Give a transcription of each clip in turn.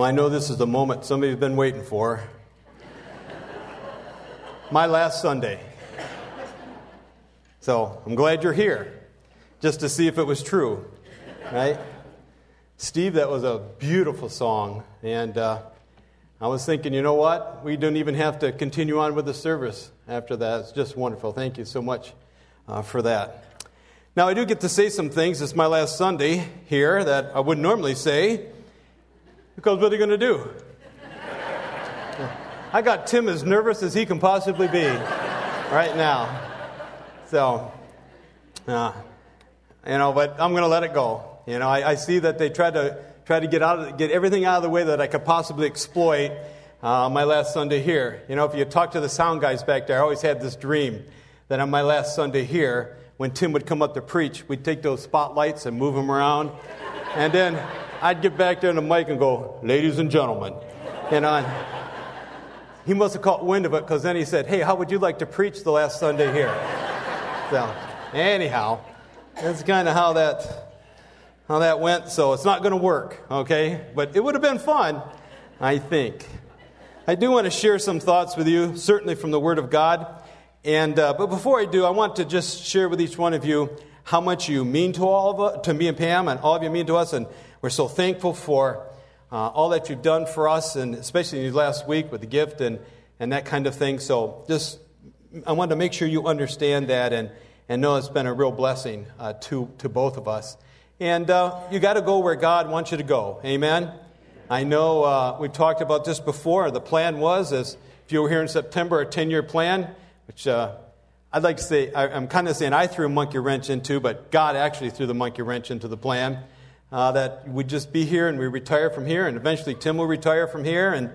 Well, I know this is the moment somebody's been waiting for. My last Sunday. So I'm glad you're here just to see if it was true, right? Steve, that was a beautiful song. And uh, I was thinking, you know what? We don't even have to continue on with the service after that. It's just wonderful. Thank you so much uh, for that. Now, I do get to say some things. It's my last Sunday here that I wouldn't normally say because what are you going to do? I got Tim as nervous as he can possibly be right now. So, uh, you know, but I'm going to let it go. You know, I, I, see that they tried to try to get out of, get everything out of the way that I could possibly exploit uh, my last Sunday here. You know, if you talk to the sound guys back there, I always had this dream that on my last Sunday here, when Tim would come up to preach, we'd take those spotlights and move them around, and then I'd get back there in the mic and go, "Ladies and gentlemen," and on he must have caught wind of it because then he said, Hey, how would you like to preach the last Sunday here? so, anyhow, that's kind of how that, how that went. So it's not going to work, okay? But it would have been fun, I think. I do want to share some thoughts with you, certainly from the Word of God. And, uh, but before I do, I want to just share with each one of you how much you mean to all of us, to me and Pam, and all of you mean to us. And we're so thankful for uh, all that you've done for us, and especially last week with the gift and, and that kind of thing. So just, I wanted to make sure you understand that and, and know it's been a real blessing uh, to, to both of us. And uh, you got to go where God wants you to go. Amen? I know uh, we've talked about this before. The plan was, as if you were here in September, a 10 year plan, which uh, I'd like to say, I, I'm kind of saying I threw a monkey wrench into, but God actually threw the monkey wrench into the plan uh, that we'd just be here and we retire from here, and eventually Tim will retire from here, and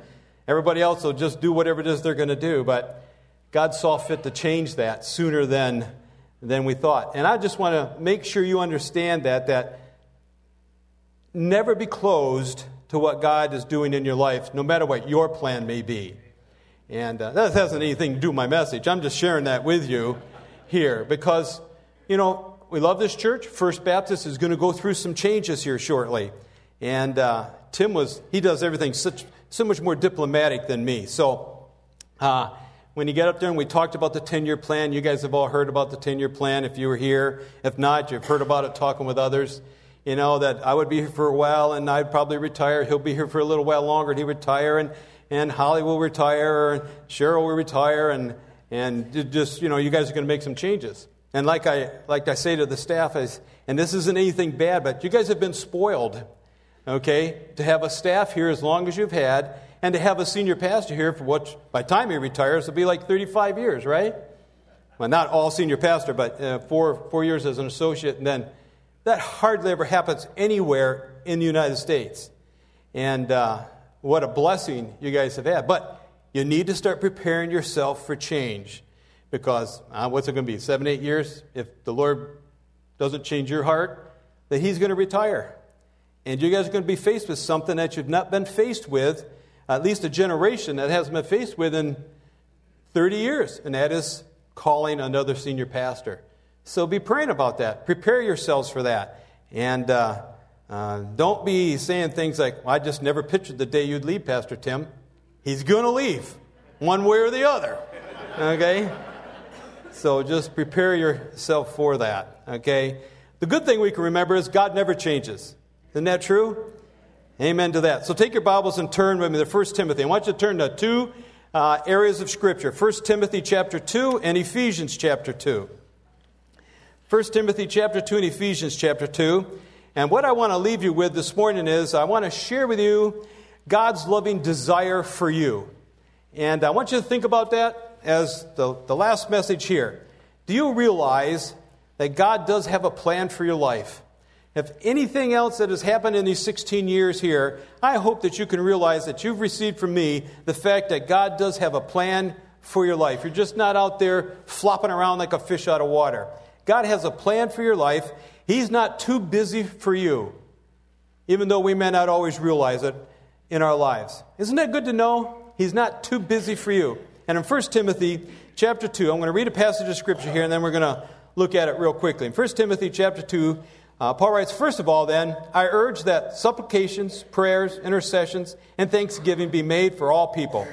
everybody else will just do whatever it is they're going to do. But God saw fit to change that sooner than, than we thought. And I just want to make sure you understand that, that never be closed to what God is doing in your life, no matter what your plan may be. And uh, that hasn't anything to do with my message. I'm just sharing that with you here because, you know, we love this church. First Baptist is going to go through some changes here shortly. And uh, Tim was, he does everything such, so much more diplomatic than me. So uh, when you get up there and we talked about the 10 year plan, you guys have all heard about the 10 year plan if you were here. If not, you've heard about it talking with others. You know, that I would be here for a while and I'd probably retire. He'll be here for a little while longer and he'd retire. And, and Holly will retire. And Cheryl will retire. And, and just, you know, you guys are going to make some changes. And like I, like I say to the staff, is, and this isn't anything bad, but you guys have been spoiled, okay, to have a staff here as long as you've had, and to have a senior pastor here for what, by the time he retires, it'll be like 35 years, right? Well, not all senior pastor, but uh, four, four years as an associate, and then that hardly ever happens anywhere in the United States. And uh, what a blessing you guys have had. But you need to start preparing yourself for change because uh, what's it going to be, seven, eight years? If the Lord doesn't change your heart, that He's going to retire. And you guys are going to be faced with something that you've not been faced with, at least a generation that hasn't been faced with in 30 years, and that is calling another senior pastor. So be praying about that. Prepare yourselves for that. And uh, uh, don't be saying things like, well, I just never pictured the day you'd leave, Pastor Tim. He's going to leave, one way or the other. Okay? So just prepare yourself for that, okay? The good thing we can remember is God never changes. Isn't that true? Amen to that. So take your Bibles and turn with me to 1 Timothy. I want you to turn to two uh, areas of Scripture 1 Timothy chapter 2 and Ephesians chapter 2. 1 Timothy chapter 2 and Ephesians chapter 2. And what I want to leave you with this morning is I want to share with you God's loving desire for you. And I want you to think about that as the, the last message here, do you realize that God does have a plan for your life? If anything else that has happened in these 16 years here, I hope that you can realize that you've received from me the fact that God does have a plan for your life. You're just not out there flopping around like a fish out of water. God has a plan for your life. He's not too busy for you, even though we may not always realize it in our lives. Isn't that good to know? He's not too busy for you. And in 1 Timothy chapter 2, I'm going to read a passage of scripture here and then we're going to look at it real quickly. In 1 Timothy chapter 2, Uh, Paul writes, First of all, then, I urge that supplications, prayers, intercessions, and thanksgiving be made for all people,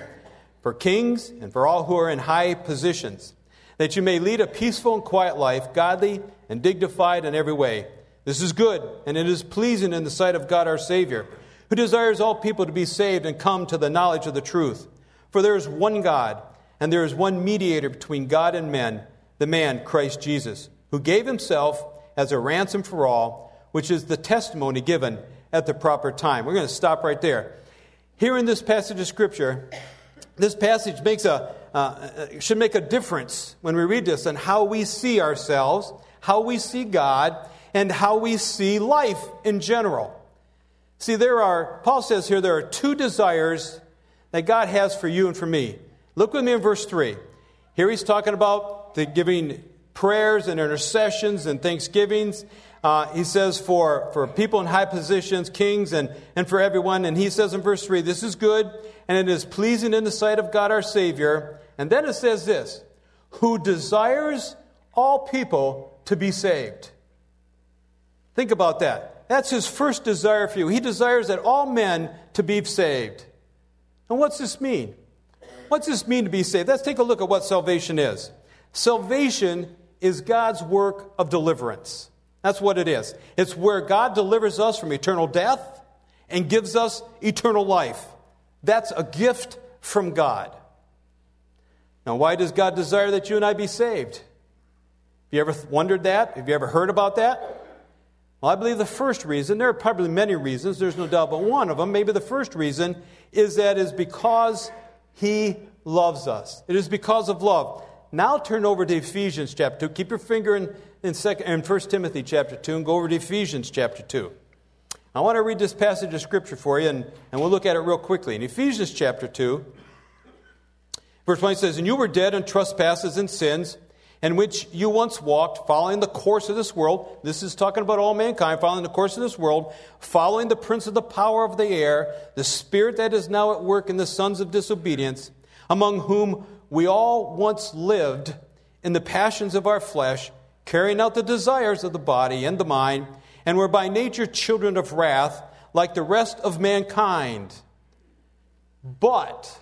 for kings, and for all who are in high positions, that you may lead a peaceful and quiet life, godly and dignified in every way. This is good, and it is pleasing in the sight of God our Savior, who desires all people to be saved and come to the knowledge of the truth. For there is one God, and there is one mediator between God and men, the man, Christ Jesus, who gave himself as a ransom for all, which is the testimony given at the proper time. We're going to stop right there. Here in this passage of Scripture, this passage makes a, uh, should make a difference when we read this on how we see ourselves, how we see God, and how we see life in general. See, there are, Paul says here, there are two desires that God has for you and for me. Look with me in verse 3. Here he's talking about the giving prayers and intercessions and thanksgivings. Uh, he says for, for people in high positions, kings, and, and for everyone. And he says in verse 3, This is good, and it is pleasing in the sight of God our Savior. And then it says this, Who desires all people to be saved. Think about that. That's his first desire for you. He desires that all men to be saved. And what's this mean? What's this mean to be saved? Let's take a look at what salvation is. Salvation is God's work of deliverance. That's what it is. It's where God delivers us from eternal death and gives us eternal life. That's a gift from God. Now, why does God desire that you and I be saved? Have you ever wondered that? Have you ever heard about that? Well, I believe the first reason, there are probably many reasons, there's no doubt, but one of them, maybe the first reason, is that is because He loves us. It is because of love. Now turn over to Ephesians chapter 2. Keep your finger in, in, second, in 1 Timothy chapter 2 and go over to Ephesians chapter 2. I want to read this passage of Scripture for you, and, and we'll look at it real quickly. In Ephesians chapter 2, verse 20 says, And you were dead in trespasses and sins, in which you once walked, following the course of this world. This is talking about all mankind, following the course of this world, following the prince of the power of the air, the spirit that is now at work in the sons of disobedience, among whom we all once lived in the passions of our flesh, carrying out the desires of the body and the mind, and were by nature children of wrath, like the rest of mankind. But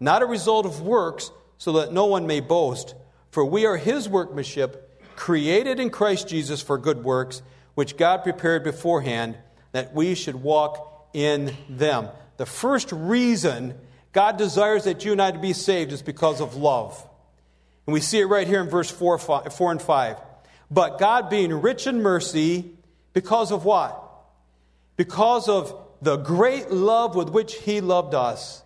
not a result of works, so that no one may boast. For we are his workmanship, created in Christ Jesus for good works, which God prepared beforehand that we should walk in them. The first reason God desires that you and I to be saved is because of love. And we see it right here in verse 4, 4 and 5. But God being rich in mercy, because of what? Because of the great love with which He loved us,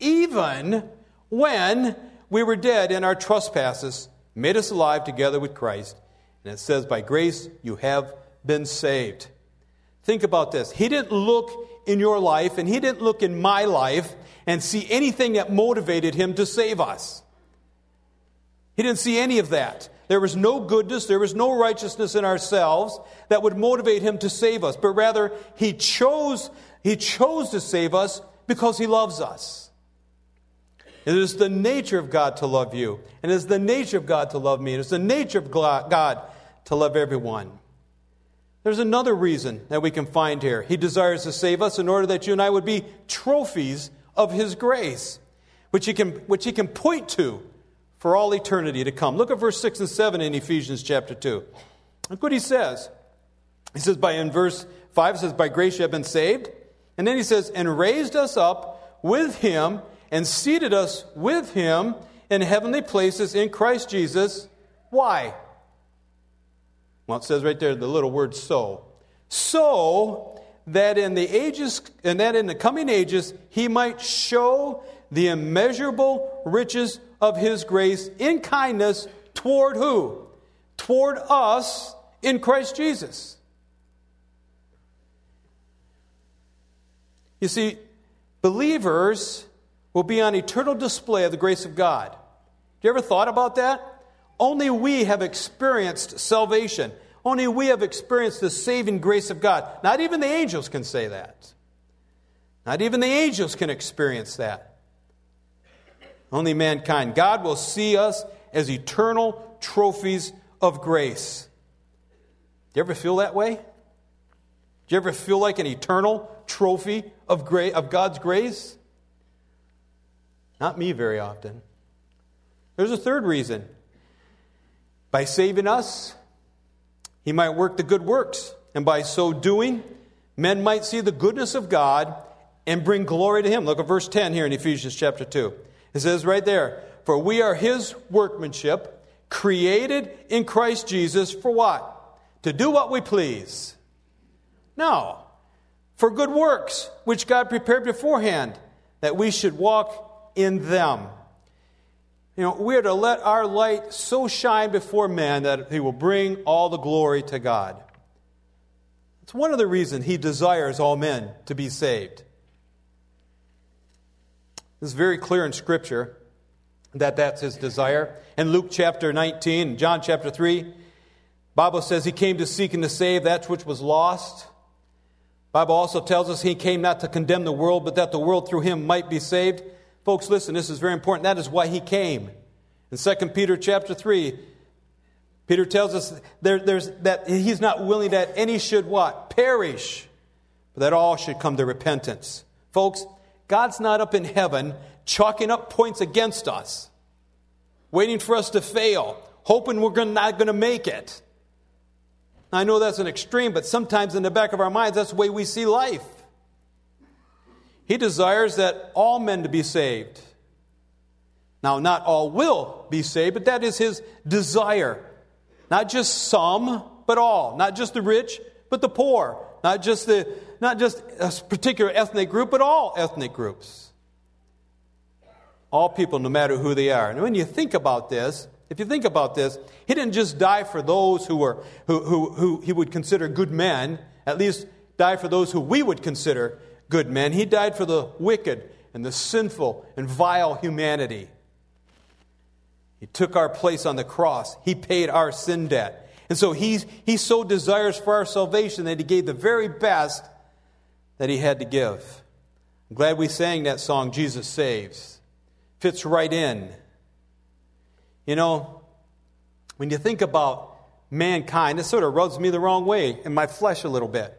even when we were dead in our trespasses, made us alive together with Christ. And it says, By grace you have been saved. Think about this. He didn't look in your life, and He didn't look in my life and see anything that motivated Him to save us. He didn't see any of that. There was no goodness, there was no righteousness in ourselves that would motivate Him to save us, but rather He chose, He chose to save us because He loves us. It is the nature of God to love you, and it is the nature of God to love me, And it is the nature of God to love everyone. There's another reason that we can find here. He desires to save us in order that you and I would be trophies of His grace, which He can, which he can point to for all eternity to come. Look at verse 6 and 7 in Ephesians chapter 2. Look what he says. He says, by in verse 5, it says, By grace you have been saved. And then he says, And raised us up with him and seated us with him in heavenly places in Christ Jesus. Why? Well, it says right there the little word so. So that in the ages and that in the coming ages he might show the immeasurable riches of his grace in kindness toward who? Toward us in Christ Jesus. You see, believers will be on eternal display of the grace of God. You ever thought about that? Only we have experienced salvation. Only we have experienced the saving grace of God. Not even the angels can say that. Not even the angels can experience that. Only mankind. God will see us as eternal trophies of grace. Do you ever feel that way? Do you ever feel like an eternal trophy of, gra- of God's grace? Not me very often. There's a third reason. By saving us, He might work the good works, and by so doing, men might see the goodness of God and bring glory to Him. Look at verse 10 here in Ephesians chapter 2. It says right there, For we are His workmanship, created in Christ Jesus for what? To do what we please. No, for good works, which God prepared beforehand, that we should walk in them. You know, we are to let our light so shine before men that he will bring all the glory to God. It's one of the reasons he desires all men to be saved. It's very clear in Scripture that that's his desire. In Luke chapter 19, John chapter 3, Bible says he came to seek and to save that which was lost. Bible also tells us he came not to condemn the world, but that the world through him might be saved. Folks, listen, this is very important. That is why he came. In 2 Peter chapter 3, Peter tells us there, there's, that he's not willing that any should what? Perish, but that all should come to repentance. Folks, God's not up in heaven chalking up points against us, waiting for us to fail, hoping we're not going to make it. I know that's an extreme, but sometimes in the back of our minds, that's the way we see life. He desires that all men to be saved. Now, not all will be saved, but that is his desire. Not just some, but all. Not just the rich, but the poor. Not just, the, not just a particular ethnic group, but all ethnic groups. All people, no matter who they are. And when you think about this, if you think about this, he didn't just die for those who, were, who, who, who he would consider good men, at least die for those who we would consider good men. He died for the wicked and the sinful and vile humanity. He took our place on the cross. He paid our sin debt. And so he, he so desires for our salvation that he gave the very best that he had to give. I'm glad we sang that song, Jesus Saves. Fits right in. You know, when you think about mankind, it sort of rubs me the wrong way in my flesh a little bit.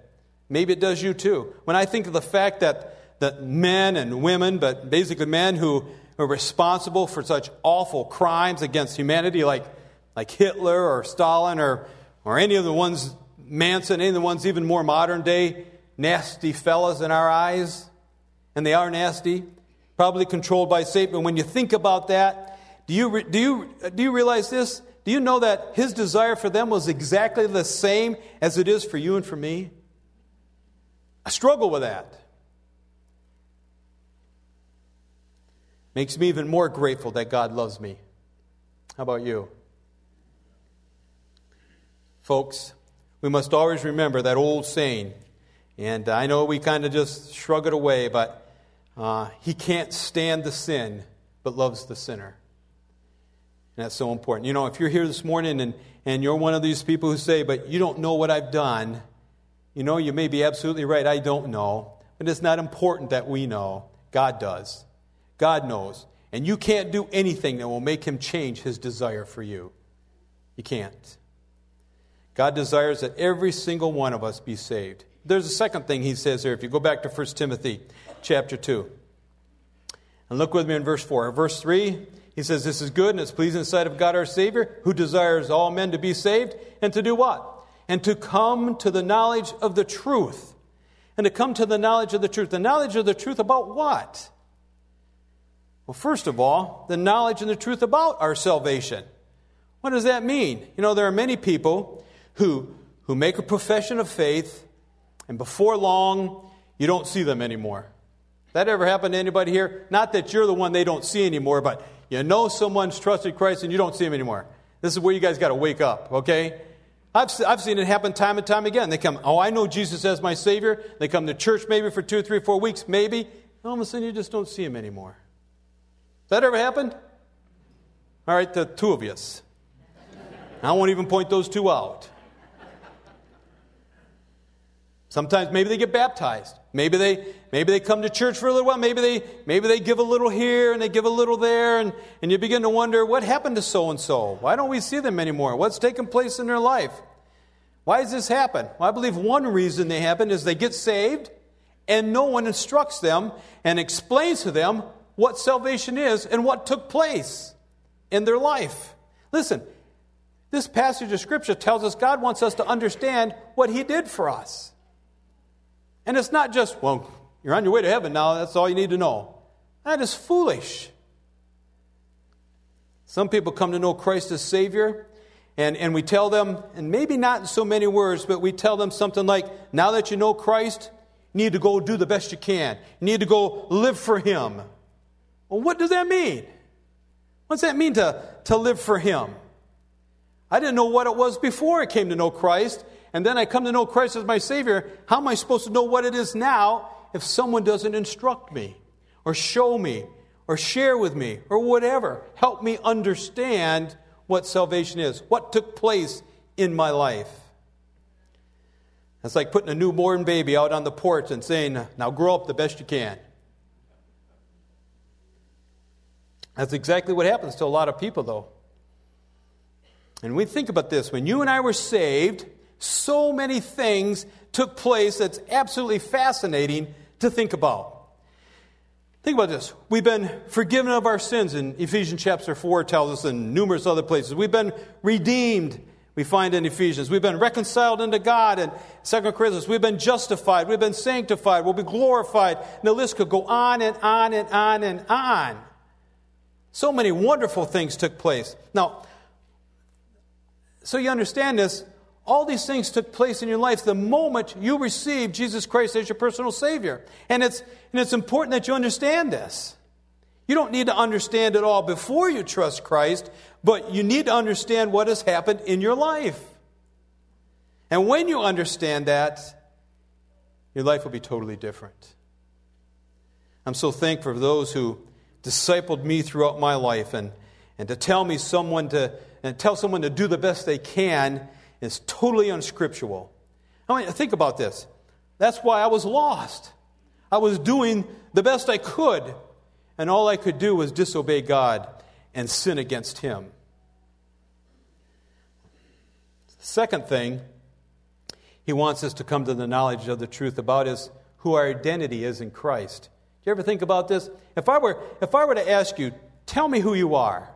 Maybe it does you too. When I think of the fact that, that men and women, but basically men who are responsible for such awful crimes against humanity, like, like Hitler or Stalin or, or any of the ones, Manson, any of the ones even more modern day, nasty fellas in our eyes, and they are nasty, probably controlled by Satan. When you think about that, do you, do, you, do you realize this? Do you know that his desire for them was exactly the same as it is for you and for me? I struggle with that. Makes me even more grateful that God loves me. How about you? Folks, we must always remember that old saying, and I know we kind of just shrug it away, but uh, He can't stand the sin, but loves the sinner. And that's so important. You know, if you're here this morning and, and you're one of these people who say, but you don't know what I've done, you know, you may be absolutely right. I don't know. But it's not important that we know. God does. God knows. And you can't do anything that will make him change his desire for you. You can't. God desires that every single one of us be saved. There's a second thing he says here. If you go back to 1 Timothy chapter 2. And look with me in verse 4. Verse 3 he says, This is good and it's pleasing in the sight of God our Savior, who desires all men to be saved, and to do what? And to come to the knowledge of the truth. And to come to the knowledge of the truth. The knowledge of the truth about what? Well, first of all, the knowledge and the truth about our salvation. What does that mean? You know, there are many people who, who make a profession of faith, and before long, you don't see them anymore. That ever happened to anybody here? Not that you're the one they don't see anymore, but you know someone's trusted Christ and you don't see him anymore. This is where you guys got to wake up, okay? I've, I've seen it happen time and time again. They come, oh, I know Jesus as my Savior. They come to church maybe for two, three, four weeks, maybe. All of a sudden, you just don't see Him anymore. That ever happened? All right, the two of us. I won't even point those two out. Sometimes maybe they get baptized. Maybe they, maybe they come to church for a little while. Maybe they, maybe they give a little here and they give a little there. And, and you begin to wonder, what happened to so and so? Why don't we see them anymore? What's taken place in their life? Why does this happen? Well, I believe one reason they happen is they get saved and no one instructs them and explains to them what salvation is and what took place in their life. Listen, this passage of Scripture tells us God wants us to understand what He did for us. And it's not just, well, you're on your way to heaven now, that's all you need to know. That is foolish. Some people come to know Christ as Savior, and, and we tell them, and maybe not in so many words, but we tell them something like, now that you know Christ, you need to go do the best you can. You need to go live for Him. Well, what does that mean? What's that mean to, to live for Him? I didn't know what it was before I came to know Christ, and then I come to know Christ as my Savior, how am I supposed to know what it is now if someone doesn't instruct me or show me or share with me or whatever? Help me understand what salvation is, what took place in my life. It's like putting a newborn baby out on the porch and saying, Now grow up the best you can. That's exactly what happens to a lot of people, though. And we think about this when you and I were saved, so many things took place that's absolutely fascinating to think about. Think about this. We've been forgiven of our sins, in Ephesians chapter 4 tells us, in numerous other places. We've been redeemed, we find in Ephesians. We've been reconciled unto God in 2 Corinthians. We've been justified. We've been sanctified. We'll be glorified. And the list could go on and on and on and on. So many wonderful things took place. Now, so you understand this, all these things took place in your life the moment you received Jesus Christ as your personal Savior. And it's, and it's important that you understand this. You don't need to understand it all before you trust Christ, but you need to understand what has happened in your life. And when you understand that, your life will be totally different. I'm so thankful for those who discipled me throughout my life and, and to tell me someone to and tell someone to do the best they can is totally unscriptural. I mean, think about this. That's why I was lost. I was doing the best I could, and all I could do was disobey God and sin against Him. Second thing he wants us to come to the knowledge of the truth about is who our identity is in Christ. Do you ever think about this? If I were, if I were to ask you, tell me who you are,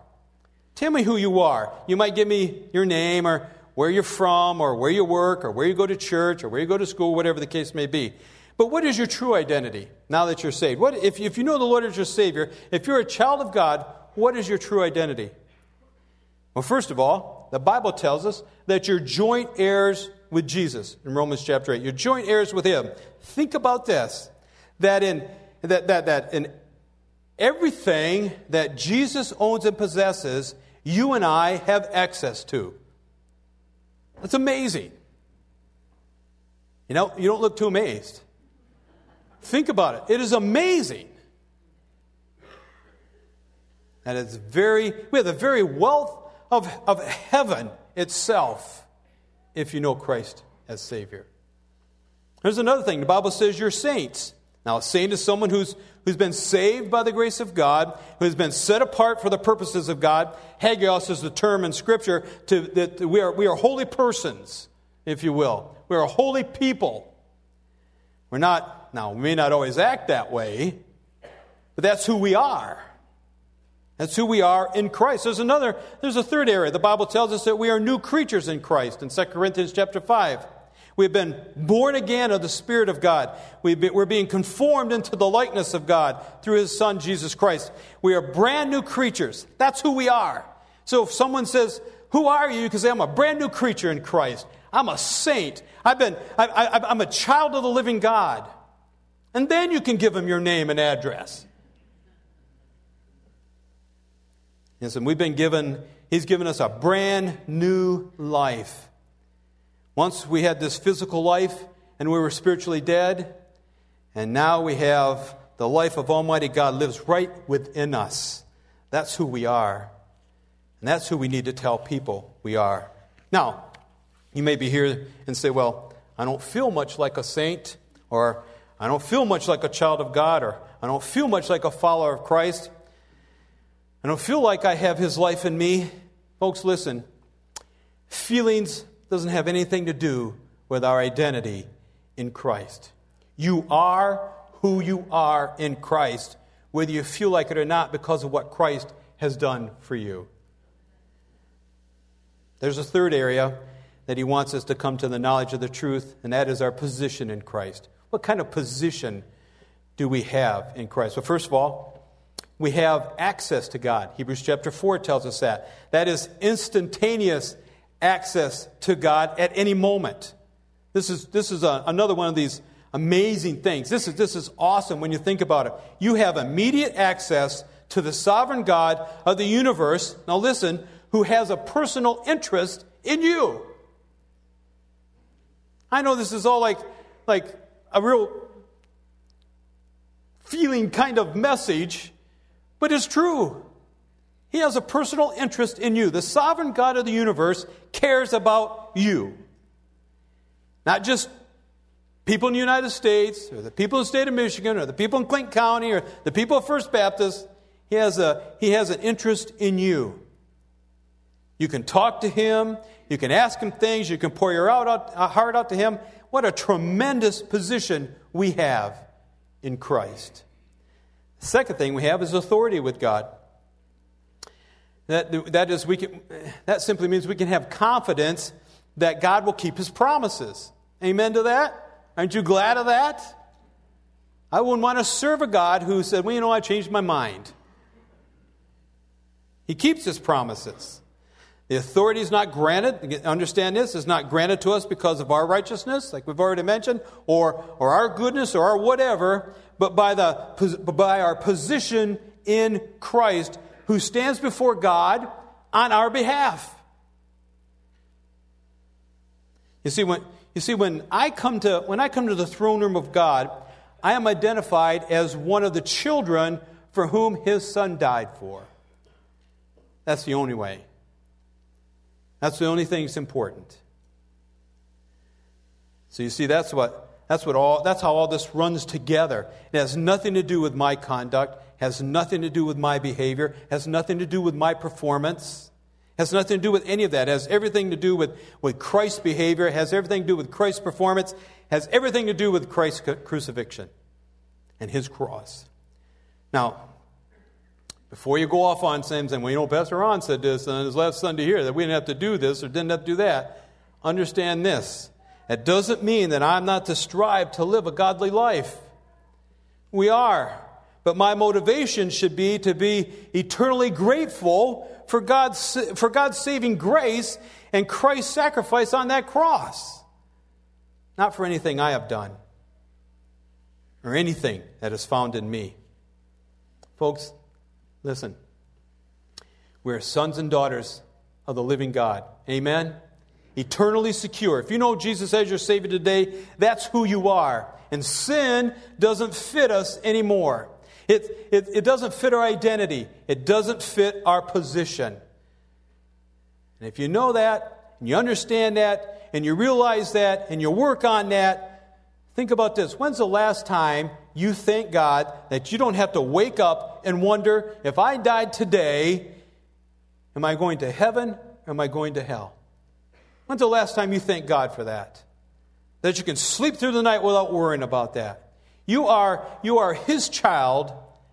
Tell me who you are. You might give me your name or where you're from or where you work or where you go to church or where you go to school, whatever the case may be. But what is your true identity now that you're saved? What, if, if you know the Lord as your Savior, if you're a child of God, what is your true identity? Well, first of all, the Bible tells us that you're joint heirs with Jesus in Romans chapter 8. You're joint heirs with Him. Think about this that in, that, that, that in everything that Jesus owns and possesses, you and I have access to. That's amazing. You know, you don't look too amazed. Think about it. It is amazing. And it's very, we have the very wealth of, of heaven itself if you know Christ as Savior. There's another thing. The Bible says you're saints. Now, saint is someone who's, who's been saved by the grace of God, who has been set apart for the purposes of God. Hagios is the term in Scripture to, that we are, we are holy persons, if you will. We are holy people. We're not, now, we may not always act that way, but that's who we are. That's who we are in Christ. There's another, there's a third area. The Bible tells us that we are new creatures in Christ in 2 Corinthians chapter 5. We've been born again of the Spirit of God. we are being conformed into the likeness of God through His Son, Jesus Christ. We are brand new creatures. That's who we are. So if someone says, Who are you? You can say, I'm a brand new creature in Christ. I'm a saint. I've been, I, am a child of the living God. And then you can give them your name and address. And we've been given, He's given us a brand new life. Once we had this physical life and we were spiritually dead, and now we have the life of Almighty God lives right within us. That's who we are. And that's who we need to tell people we are. Now, you may be here and say, Well, I don't feel much like a saint, or I don't feel much like a child of God, or I don't feel much like a follower of Christ. I don't feel like I have his life in me. Folks, listen. Feelings doesn't have anything to do with our identity in Christ. You are who you are in Christ, whether you feel like it or not, because of what Christ has done for you. There's a third area that he wants us to come to the knowledge of the truth, and that is our position in Christ. What kind of position do we have in Christ? Well, first of all, we have access to God. Hebrews chapter 4 tells us that. That is instantaneous access to God at any moment. This is, this is a, another one of these amazing things. This is, this is awesome when you think about it. You have immediate access to the sovereign God of the universe. Now, listen, who has a personal interest in you. I know this is all like, like a real feeling kind of message, but it's true. He has a personal interest in you. The sovereign God of the universe cares about you. Not just people in the United States, or the people in the state of Michigan, or the people in Clinton County, or the people of First Baptist. He has, a, he has an interest in you. You can talk to him, you can ask him things, you can pour your out, out, uh, heart out to him. What a tremendous position we have in Christ. The second thing we have is authority with God. That, that, is, we can, that simply means we can have confidence that God will keep his promises. Amen to that? Aren't you glad of that? I wouldn't want to serve a God who said, Well, you know, I changed my mind. He keeps his promises. The authority is not granted, understand this, is not granted to us because of our righteousness, like we've already mentioned, or, or our goodness or our whatever, but by, the, by our position in Christ, who stands before God on our behalf. You see, when, you see, when I come to when I come to the throne room of God, I am identified as one of the children for whom his son died for. That's the only way. That's the only thing that's important. So you see, that's what that's what all that's how all this runs together. It has nothing to do with my conduct, has nothing to do with my behavior, has nothing to do with my performance. Has nothing to do with any of that. Has everything to do with, with Christ's behavior, has everything to do with Christ's performance, has everything to do with Christ's crucifixion and his cross. Now, before you go off on saying, well, you know, Pastor Ron said this on his last Sunday here, that we didn't have to do this or didn't have to do that, understand this. It doesn't mean that I'm not to strive to live a godly life. We are. But my motivation should be to be eternally grateful for God's, for God's saving grace and Christ's sacrifice on that cross. Not for anything I have done or anything that is found in me. Folks, listen. We're sons and daughters of the living God. Amen? Eternally secure. If you know Jesus as your Savior today, that's who you are. And sin doesn't fit us anymore. It, it, it doesn't fit our identity, it doesn't fit our position. And if you know that, and you understand that, and you realize that, and you work on that, think about this. When's the last time you thank God that you don't have to wake up and wonder if I died today, am I going to heaven or am I going to hell? When's the last time you thank God for that? That you can sleep through the night without worrying about that. You are, you are his child,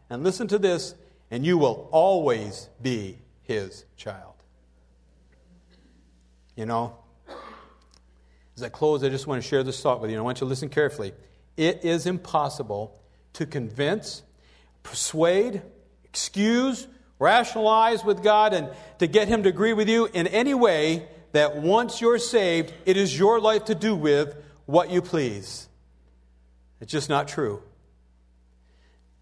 and listen to this, and you will always be his child. You know, as I close, I just want to share this thought with you. I want you to listen carefully. It is impossible to convince, persuade, excuse, rationalize with God, and to get Him to agree with you in any way that once you're saved, it is your life to do with what you please. It's just not true.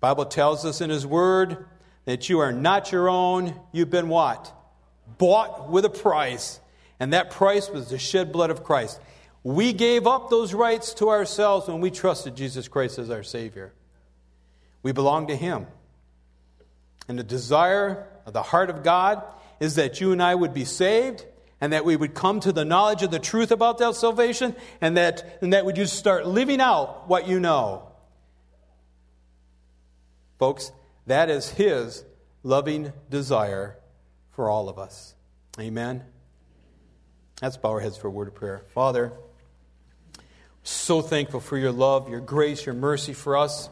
Bible tells us in his word that you are not your own, you've been what? Bought with a price. And that price was the shed blood of Christ. We gave up those rights to ourselves when we trusted Jesus Christ as our Savior. We belong to Him. And the desire of the heart of God is that you and I would be saved and that we would come to the knowledge of the truth about that salvation and that, and that would you start living out what you know. Folks, that is His loving desire for all of us. Amen. Let's bow our heads for a word of prayer. Father, so thankful for your love, your grace, your mercy for us.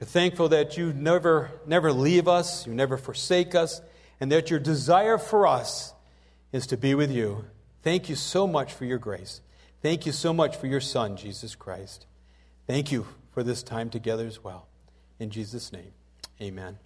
We're thankful that you never, never leave us, you never forsake us, and that your desire for us is to be with you. Thank you so much for your grace. Thank you so much for your Son, Jesus Christ. Thank you for this time together as well. In Jesus' name, amen.